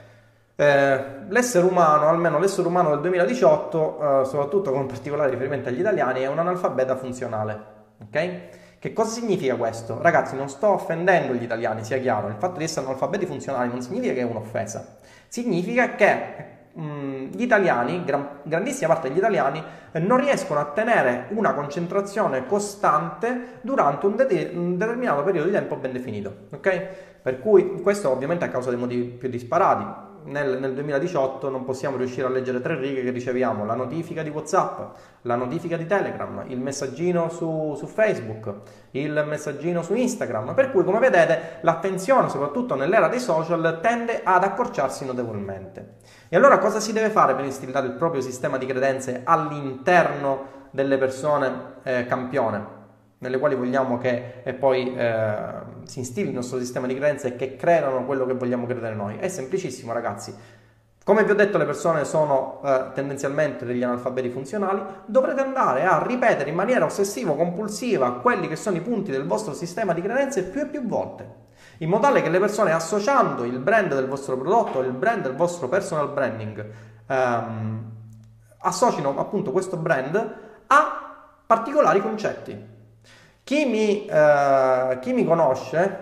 eh, l'essere umano, almeno l'essere umano del 2018, eh, soprattutto con particolare riferimento agli italiani, è un analfabeta funzionale. Ok? Che cosa significa questo? Ragazzi, non sto offendendo gli italiani, sia chiaro, il fatto di essere analfabeti funzionali non significa che è un'offesa, significa che mh, gli italiani, gran, grandissima parte degli italiani, eh, non riescono a tenere una concentrazione costante durante un, de- un determinato periodo di tempo ben definito. Ok? Per cui questo ovviamente a causa dei motivi più disparati nel, nel, 2018 non possiamo riuscire a leggere tre righe che riceviamo, la notifica di WhatsApp, la notifica di Telegram, il messaggino su, su Facebook, il messaggino su Instagram, per cui come vedete l'attenzione, soprattutto nell'era dei social, tende ad accorciarsi notevolmente. E allora cosa si deve fare per instillare il proprio sistema di credenze all'interno delle persone eh, campione? Nelle quali vogliamo che e poi eh, si instilli il nostro sistema di credenze e che creano quello che vogliamo credere noi. È semplicissimo, ragazzi. Come vi ho detto, le persone sono eh, tendenzialmente degli analfabeti funzionali, dovrete andare a ripetere in maniera ossessivo-compulsiva quelli che sono i punti del vostro sistema di credenze più e più volte, in modo tale che le persone associando il brand del vostro prodotto, il brand del vostro personal branding, ehm, associno appunto questo brand a particolari concetti. Chi mi, eh, chi mi conosce,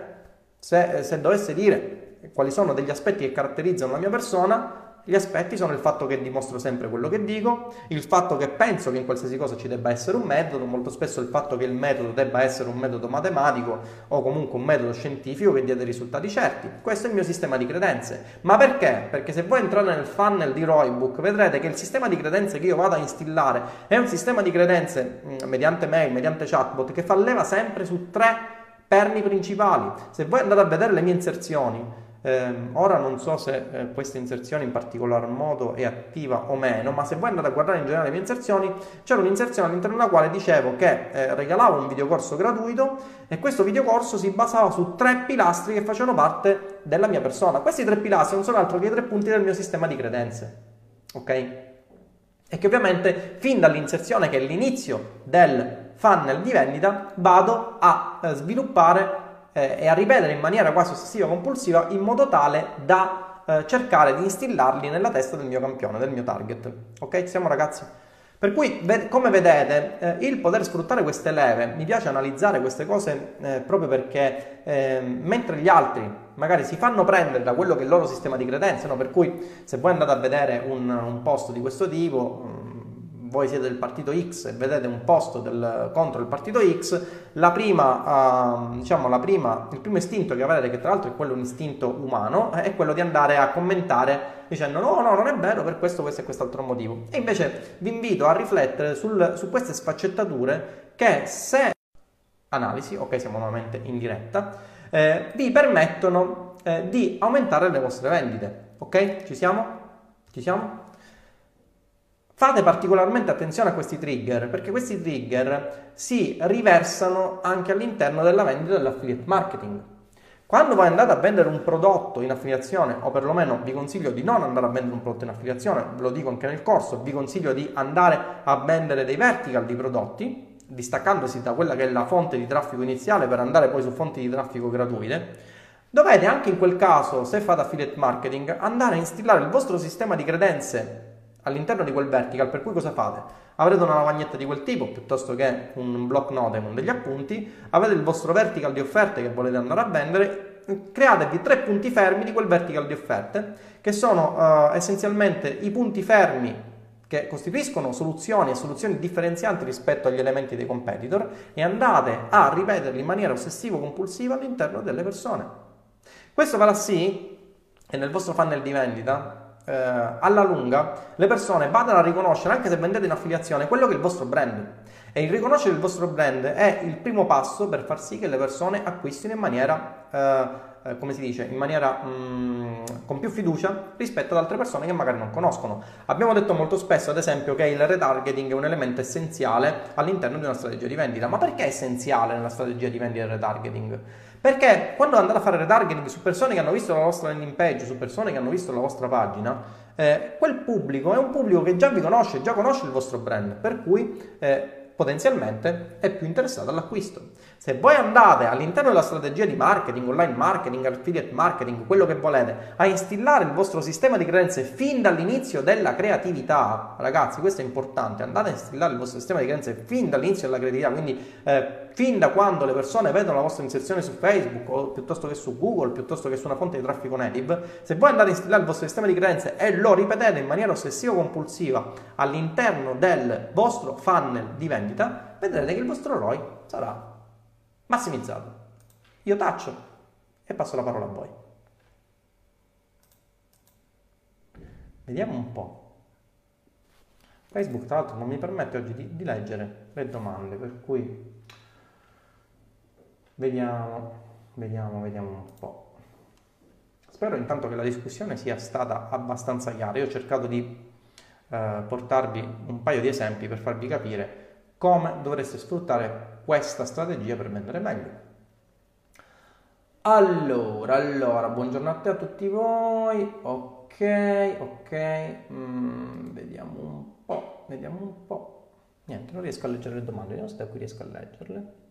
se, se dovesse dire quali sono degli aspetti che caratterizzano la mia persona, gli aspetti sono il fatto che dimostro sempre quello che dico, il fatto che penso che in qualsiasi cosa ci debba essere un metodo, molto spesso il fatto che il metodo debba essere un metodo matematico o comunque un metodo scientifico che dia dei risultati certi. Questo è il mio sistema di credenze. Ma perché? Perché se voi entrate nel funnel di Roybook vedrete che il sistema di credenze che io vado a instillare è un sistema di credenze mm, mediante mail, mediante chatbot che fa leva sempre su tre perni principali. Se voi andate a vedere le mie inserzioni, eh, ora non so se eh, questa inserzione in particolar modo è attiva o meno, ma se voi andate a guardare in generale le mie inserzioni, c'era un'inserzione all'interno della quale dicevo che eh, regalavo un videocorso gratuito e questo videocorso si basava su tre pilastri che facevano parte della mia persona. Questi tre pilastri non sono altro che i tre punti del mio sistema di credenze. Ok? E che ovviamente fin dall'inserzione, che è l'inizio del funnel di vendita, vado a eh, sviluppare eh, e a ripetere in maniera quasi ossessiva compulsiva in modo tale da eh, cercare di instillarli nella testa del mio campione, del mio target. Ok, siamo ragazzi? Per cui, ve- come vedete, eh, il poter sfruttare queste leve, mi piace analizzare queste cose eh, proprio perché eh, mentre gli altri magari si fanno prendere da quello che è il loro sistema di credenze, no? per cui se voi andate a vedere un, un post di questo tipo, voi siete del partito X e vedete un posto del, contro il partito X, la prima, uh, diciamo, la prima, il primo istinto che avete, che tra l'altro è quello un istinto umano, è quello di andare a commentare dicendo no, no, non è vero per questo, questo e quest'altro motivo. E invece vi invito a riflettere sul, su queste sfaccettature che se analisi, ok siamo nuovamente in diretta, eh, vi permettono eh, di aumentare le vostre vendite. Ok? Ci siamo? Ci siamo? Fate particolarmente attenzione a questi trigger perché questi trigger si riversano anche all'interno della vendita dell'affiliate marketing. Quando voi andate a vendere un prodotto in affiliazione, o perlomeno vi consiglio di non andare a vendere un prodotto in affiliazione, ve lo dico anche nel corso, vi consiglio di andare a vendere dei vertical di prodotti, distaccandosi da quella che è la fonte di traffico iniziale per andare poi su fonti di traffico gratuite, dovete anche in quel caso, se fate affiliate marketing, andare a instillare il vostro sistema di credenze all'interno di quel vertical, per cui cosa fate? Avrete una lavagnetta di quel tipo piuttosto che un block note con degli appunti, avete il vostro vertical di offerte che volete andare a vendere, createvi tre punti fermi di quel vertical di offerte, che sono uh, essenzialmente i punti fermi che costituiscono soluzioni e soluzioni differenzianti rispetto agli elementi dei competitor e andate a ripeterli in maniera ossessivo-compulsiva all'interno delle persone. Questo farà sì che nel vostro funnel di vendita eh, alla lunga le persone vadano a riconoscere, anche se vendete in affiliazione, quello che è il vostro brand. E il riconoscere il vostro brand è il primo passo per far sì che le persone acquistino in maniera, eh, eh come si dice, in maniera mh, mm, con più fiducia rispetto ad altre persone che magari non conoscono. Abbiamo detto molto spesso, ad esempio, che il retargeting è un elemento essenziale all'interno di una strategia di vendita. Ma perché è essenziale nella strategia di vendita il retargeting? Perché quando andate a fare retargeting su persone che hanno visto la vostra landing page, su persone che hanno visto la vostra pagina, eh, quel pubblico è un pubblico che già vi conosce, già conosce il vostro brand, per cui eh, potenzialmente è più interessato all'acquisto. Se voi andate all'interno della strategia di marketing, online marketing, affiliate marketing, quello che volete, a instillare il vostro sistema di credenze fin dall'inizio della creatività, ragazzi, questo è importante, andate a instillare il vostro sistema di credenze fin dall'inizio della creatività, quindi eh, fin da quando le persone vedono la vostra inserzione su Facebook o piuttosto che su Google, piuttosto che su una fonte di traffico native, se voi andate a instillare il vostro sistema di credenze e lo ripetete in maniera ossessivo-compulsiva all'interno del vostro funnel di vendita, vedrete che il vostro ROI sarà massimizzato. Io taccio e passo la parola a voi. Vediamo un po'. Facebook tra l'altro non mi permette oggi di, di leggere le domande, per cui vediamo, vediamo, vediamo un po'. Spero intanto che la discussione sia stata abbastanza chiara. Io ho cercato di eh, portarvi un paio di esempi per farvi capire come dovreste sfruttare questa strategia per vendere meglio. Allora, allora, buongiorno a te a tutti voi. Ok, ok. Mm, vediamo un po', vediamo un po'. Niente, non riesco a leggere le domande, vediamo se qui riesco a leggerle.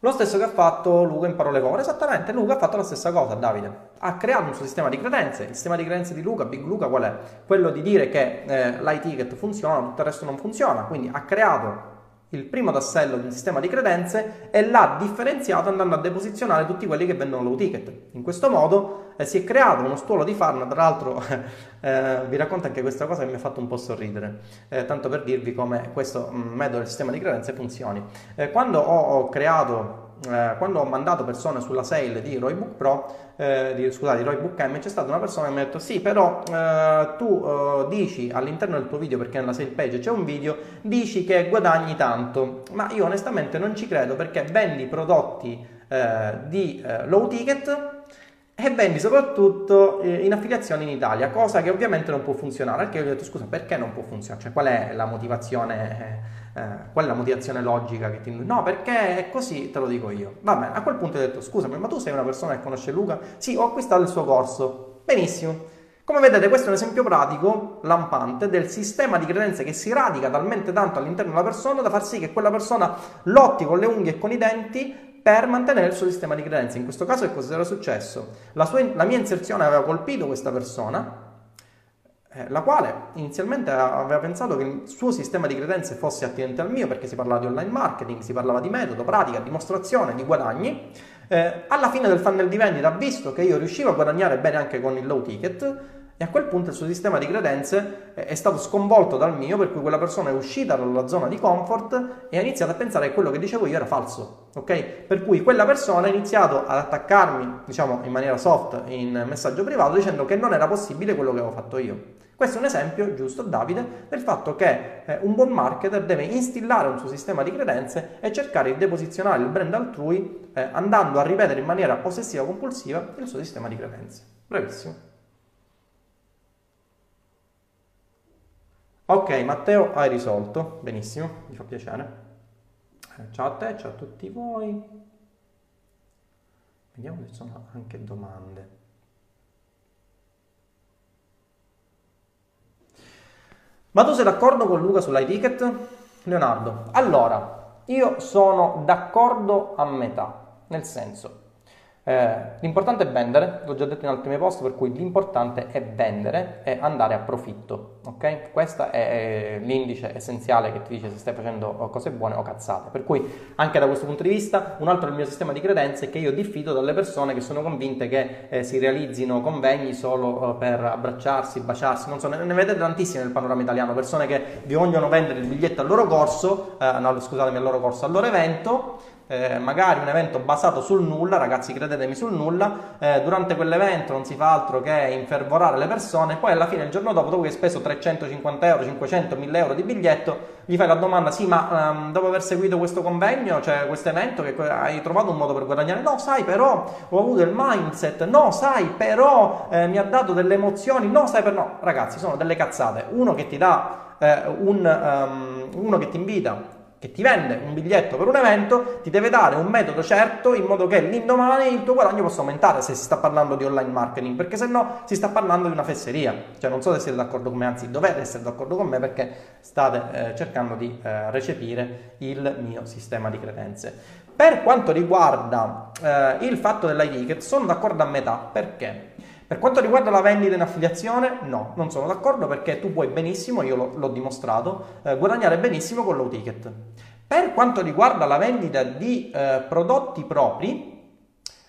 Lo stesso che ha fatto Luca in parole povere, esattamente, Luca ha fatto la stessa cosa, Davide. Ha creato un suo sistema di credenze, il sistema di credenze di Luca, Big Luca qual è? Quello di dire che eh, l'iTicket funziona, tutto il resto non funziona, quindi ha creato il primo tassello di un sistema di credenze e l'ha differenziato andando a deposizionare tutti quelli che vendono low ticket. In questo modo eh, si è creato uno stuolo di farm, tra l'altro eh, vi racconto anche questa cosa che mi ha fatto un po' sorridere, eh, tanto per dirvi come questo mm, metodo del sistema di credenze funzioni. Eh, quando ho, ho creato eh, quando ho mandato persone sulla sale di Roybook Pro, eh, di, scusate, di Roybook M, c'è stata una persona che mi ha detto sì, però eh, tu eh, dici all'interno del tuo video, perché nella sale page c'è un video, dici che guadagni tanto, ma io onestamente non ci credo perché vendi prodotti di low ticket e vendi soprattutto in affiliazione in Italia, cosa che ovviamente non può funzionare. Perché io ho detto scusa, perché non può funzionare? Cioè, qual è la motivazione eh, qual è la motivazione logica che ti... No, perché è così, te lo dico io. Va bene, a quel punto ho detto, scusami, ma tu sei una persona che conosce Luca? Sì, ho acquistato il suo corso. Benissimo. Come vedete questo è un esempio pratico, lampante, del sistema di credenze che si radica talmente tanto all'interno della persona da far sì che quella persona lotti con le unghie e con i denti per mantenere il suo sistema di credenze. In questo caso che cosa era successo? La, sua, la mia inserzione aveva colpito questa persona, eh, la quale inizialmente aveva pensato che il suo sistema di credenze fosse attinente al mio perché si parlava di online marketing, si parlava di metodo, pratica, dimostrazione, di guadagni. Eh, alla fine del funnel di vendita ha visto che io riuscivo a guadagnare bene anche con il low ticket e a quel punto il suo sistema di credenze è stato sconvolto dal mio, per cui quella persona è uscita dalla zona di comfort e ha iniziato a pensare che quello che dicevo io era falso. Ok? Per cui quella persona ha iniziato ad attaccarmi, diciamo in maniera soft, in messaggio privato, dicendo che non era possibile quello che avevo fatto io. Questo è un esempio, giusto Davide, del fatto che eh, un buon marketer deve instillare un suo sistema di credenze e cercare di deposizionare il brand altrui eh, andando a ripetere in maniera ossessiva compulsiva il suo sistema di credenze. Bravissimo. Ok, Matteo, hai risolto. Benissimo, mi fa piacere. Eh, ciao a te, ciao a tutti voi. Vediamo se ci sono anche domande. Ma tu sei d'accordo con Luca sull'eticket? Leonardo, allora, io sono d'accordo a metà, nel senso, eh, l'importante è vendere, l'ho già detto in altri miei post, per cui l'importante è vendere e andare a profitto, ok? Questo è l'indice essenziale che ti dice se stai facendo cose buone o cazzate. Per cui anche da questo punto di vista, un altro del mio sistema di credenze è che io diffido dalle persone che sono convinte che eh, si realizzino convegni solo eh, per abbracciarsi, baciarsi, non so, ne, ne, vedete tantissime nel panorama italiano, persone che vi vogliono vendere il biglietto al loro corso, eh, no, scusatemi, al loro corso, al loro evento, eh, magari un evento basato sul nulla, ragazzi credetemi sul nulla, eh, durante quell'evento non si fa altro che infervorare le persone, poi alla fine il giorno dopo, dopo che hai speso 350 euro, 500, 1000 euro di biglietto, gli fai la domanda, sì ma um, dopo aver seguito questo convegno, cioè questo evento, che hai trovato un modo per guadagnare? No, sai però, ho avuto il mindset, no, sai però, eh, mi ha dato delle emozioni, no, sai però, no, ragazzi, sono delle cazzate, uno che ti dà... Eh, un, um, uno che ti invita che ti vende un biglietto per un evento ti deve dare un metodo certo in modo che l'indomani il tuo guadagno possa aumentare se si sta parlando di online marketing, perché se no si sta parlando di una fesseria. Cioè non so se siete d'accordo con me, anzi dovete essere d'accordo con me perché state eh, cercando di eh, recepire il mio sistema di credenze. Per quanto riguarda eh, il fatto dell'ID ticket sono d'accordo a metà, perché? Per quanto riguarda la vendita in affiliazione, no, non sono d'accordo perché tu puoi benissimo, io l'ho, dimostrato, eh, guadagnare benissimo con low ticket. Per quanto riguarda la vendita di eh, prodotti propri,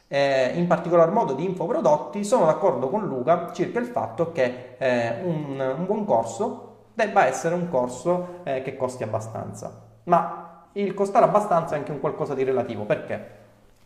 eh, in particolar modo di infoprodotti, sono d'accordo con Luca circa il fatto che eh, un, un, buon corso debba essere un corso eh, che costi abbastanza. Ma il costare abbastanza è anche un qualcosa di relativo, perché?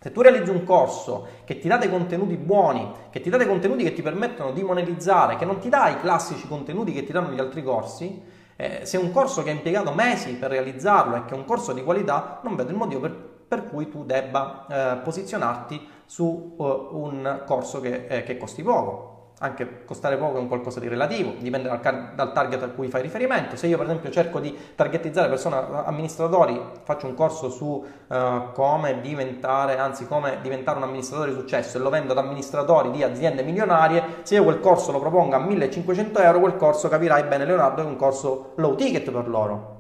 Se tu realizzi un corso che ti dà dei contenuti buoni, che ti dà dei contenuti che ti permettono di monetizzare, che non ti dà i classici contenuti che ti danno gli altri corsi, eh, se è un corso che ha impiegato mesi per realizzarlo e che è un corso di qualità, non vedo il motivo per, per cui tu debba eh, posizionarti su uh, un corso che, eh, che costi poco. Anche costare poco è un qualcosa di relativo, dipende dal, dal, target a cui fai riferimento. Se io per esempio cerco di targetizzare persone amministratori, faccio un corso su uh, come diventare, anzi come diventare un amministratore di successo e lo vendo ad amministratori di aziende milionarie, se io quel corso lo propongo a 1500 euro, quel corso capirai bene Leonardo è un corso low ticket per loro.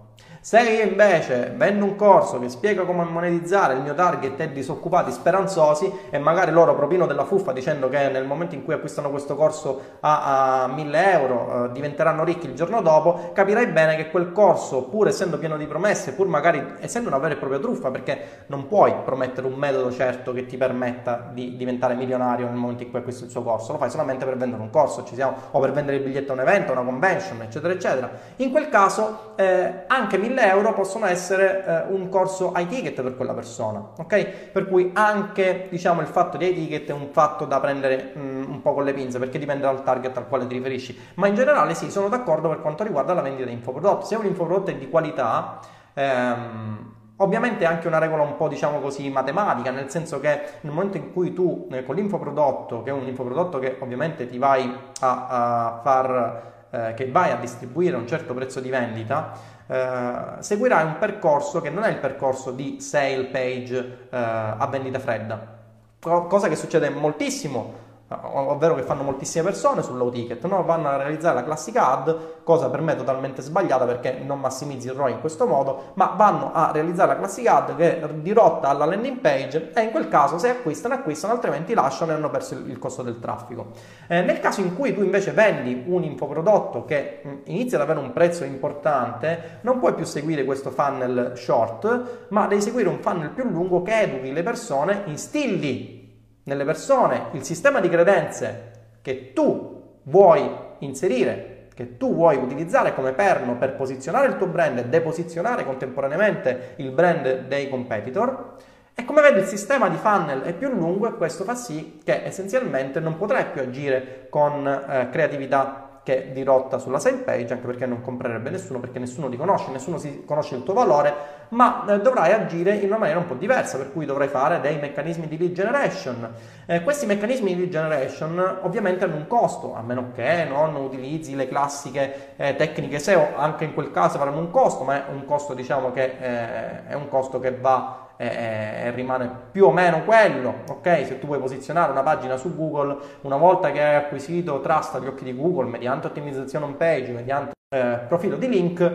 Se io invece vendo un corso che spiega come monetizzare, il mio target è disoccupati speranzosi e magari loro propino della fuffa dicendo che nel momento in cui acquistano questo corso a, a 1000 euro eh, diventeranno ricchi il giorno dopo, capirai bene che quel corso, pur essendo pieno di promesse, pur magari essendo una vera e propria truffa, perché non puoi promettere un metodo certo che ti permetta di diventare milionario nel momento in cui acquisti il suo corso, lo fai solamente per vendere un corso, siamo, o per vendere il biglietto a un evento, a una convention, eccetera, eccetera. In quel caso eh, anche 1000 1000 euro possono essere eh, un corso high ticket per quella persona, ok? Per cui anche diciamo il fatto di high ticket è un fatto da prendere mh, mm, un po' con le pinze perché dipende dal target al quale ti riferisci, ma in generale sì, sono d'accordo per quanto riguarda la vendita di infoprodotti. Se un infoprodotto è di qualità, ehm, Ovviamente è anche una regola un po' diciamo così matematica, nel senso che nel momento in cui tu eh, con l'infoprodotto, che è un infoprodotto che ovviamente ti vai a, a far, eh, che vai a distribuire un certo prezzo di vendita, eh, seguirai un percorso che non è il percorso di sale page eh, a vendita fredda, cosa che succede moltissimo ovvero che fanno moltissime persone sul low ticket, no? vanno a realizzare la classica ad, cosa per me totalmente sbagliata perché non massimizzi il ROI in questo modo, ma vanno a realizzare la classica ad che è dirotta alla landing page e in quel caso se acquistano, acquistano, altrimenti lasciano e hanno perso il, costo del traffico. Eh, nel caso in cui tu invece vendi un infoprodotto che inizia ad avere un prezzo importante, non puoi più seguire questo funnel short, ma devi seguire un funnel più lungo che educhi le persone, instilli nelle persone il sistema di credenze che tu vuoi inserire, che tu vuoi utilizzare come perno per posizionare il tuo brand e deposizionare contemporaneamente il brand dei competitor. E come vedi il sistema di funnel è più lungo e questo fa sì che essenzialmente non potrai più agire con eh, creatività che dirotta sulla sale page, anche perché non comprerebbe nessuno, perché nessuno ti conosce, nessuno si conosce il tuo valore, ma eh, dovrai agire in una maniera un po' diversa, per cui dovrai fare dei meccanismi di lead generation. Eh, questi meccanismi di lead generation ovviamente hanno un costo, a meno che non utilizzi le classiche eh, tecniche SEO, anche in quel caso avranno un costo, ma è un costo diciamo che eh, è un costo che va e, rimane più o meno quello, ok? Se tu vuoi posizionare una pagina su Google, una volta che hai acquisito trust agli occhi di Google mediante ottimizzazione home page, mediante eh, profilo di link,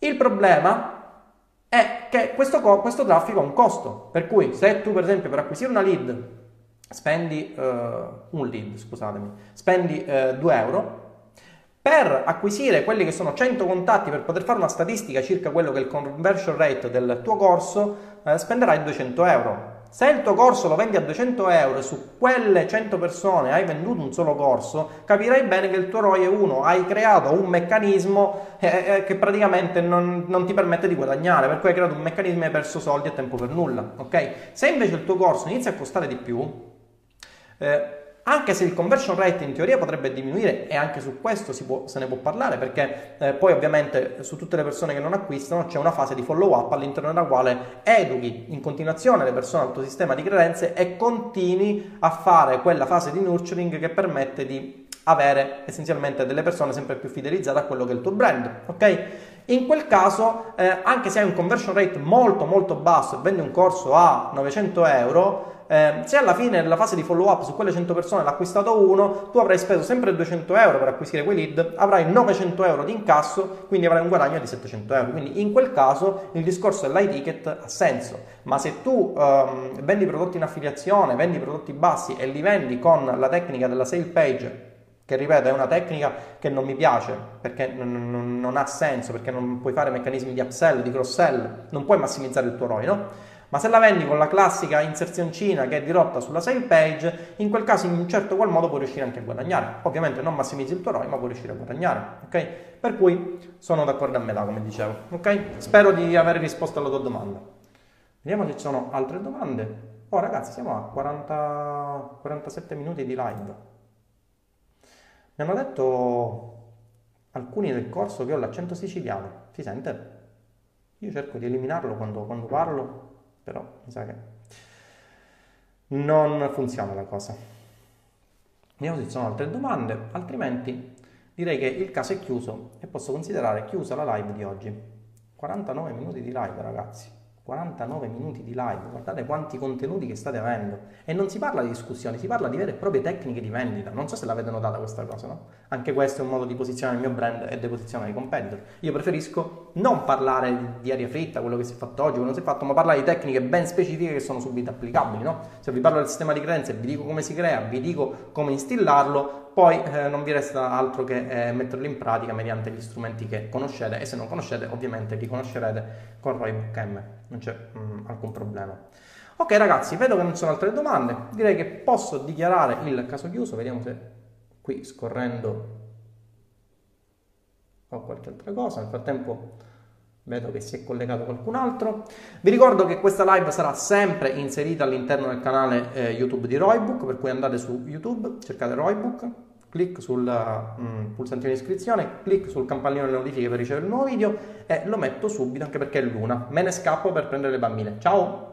il problema è che questo, questo, traffico ha un costo, per cui se tu per esempio per acquisire una lead spendi uh, un lead, scusatemi, spendi eh, 2 euro, per acquisire quelli che sono 100 contatti per poter fare una statistica circa quello che è il conversion rate del tuo corso, eh, spenderai 200 euro. Se il tuo corso lo vendi a 200 euro e su quelle 100 persone hai venduto un solo corso, capirai bene che il tuo ROI è 1, hai creato un meccanismo eh, eh, che praticamente non, non, ti permette di guadagnare, per cui hai creato un meccanismo e hai perso soldi a tempo per nulla. Okay? Se invece il tuo corso inizia a costare di più, eh, anche se il conversion rate in teoria potrebbe diminuire e anche su questo può, se ne può parlare perché eh, poi ovviamente su tutte le persone che non acquistano c'è una fase di follow up all'interno della quale educhi in continuazione le persone al tuo sistema di credenze e continui a fare quella fase di nurturing che permette di avere essenzialmente delle persone sempre più fidelizzate a quello che è il tuo brand, ok? In quel caso, eh, anche se hai un conversion rate molto molto basso e vendi un corso a 900 euro, eh, se alla fine della fase di follow up su quelle 100 persone l'ha acquistato uno, tu avrai speso sempre 200 euro per acquisire quei lead, avrai 900 euro di incasso, quindi avrai un guadagno di 700 euro. Quindi in quel caso il discorso dell'high ticket ha senso, ma se tu ehm, vendi prodotti in affiliazione, vendi prodotti bassi e li vendi con la tecnica della sale page che ripeto è una tecnica che non mi piace perché non, non, non, ha senso, perché non puoi fare meccanismi di upsell, di cross sell, non puoi massimizzare il tuo ROI, no? Ma se la vendi con la classica inserzioncina che è dirotta sulla sale page, in quel caso in un certo qual modo puoi riuscire anche a guadagnare. Ovviamente non massimizzi il tuo ROI, ma puoi riuscire a guadagnare, ok? Per cui sono d'accordo a metà, come dicevo, ok? Spero di aver risposto alla tua domanda. Vediamo se ci sono altre domande. Oh ragazzi, siamo a 40, 47 minuti di live. Mi hanno detto alcuni del corso che ho l'accento siciliano. Si sente? Io cerco di eliminarlo quando, quando parlo però mi sa che non funziona la cosa. Vediamo se ci sono altre domande, altrimenti direi che il caso è chiuso e posso considerare chiusa la live di oggi. 49 minuti di live ragazzi. 49 minuti di live, guardate quanti contenuti che state avendo. E non si parla di discussioni, si parla di vere e proprie tecniche di vendita. Non so se l'avete notata questa cosa, no? Anche questo è un modo di posizionare il mio brand e di posizionare i competitor. Io preferisco non parlare di aria fritta, quello che si è fatto oggi, quello che si è fatto, ma parlare di tecniche ben specifiche che sono subito applicabili, no? Se vi parlo del sistema di credenze, vi dico come si crea, vi dico come instillarlo, poi eh, non vi resta altro che eh, metterlo in pratica mediante gli strumenti che conoscete e se non conoscete ovviamente li conoscerete con Roybook M, non c'è mm, alcun problema. Ok ragazzi, vedo che non sono altre domande, direi che posso dichiarare il caso chiuso, vediamo se qui scorrendo ho qualche altra cosa, nel frattempo vedo che si è collegato qualcun altro. Vi ricordo che questa live sarà sempre inserita all'interno del canale eh, YouTube di Roybook, per cui andate su YouTube, cercate Roybook, clic sul mm, pulsantino di iscrizione, clic sul campanellino delle notifiche per ricevere il nuovo video e lo metto subito anche perché è l'una. Me ne scappo per prendere le bambine. Ciao!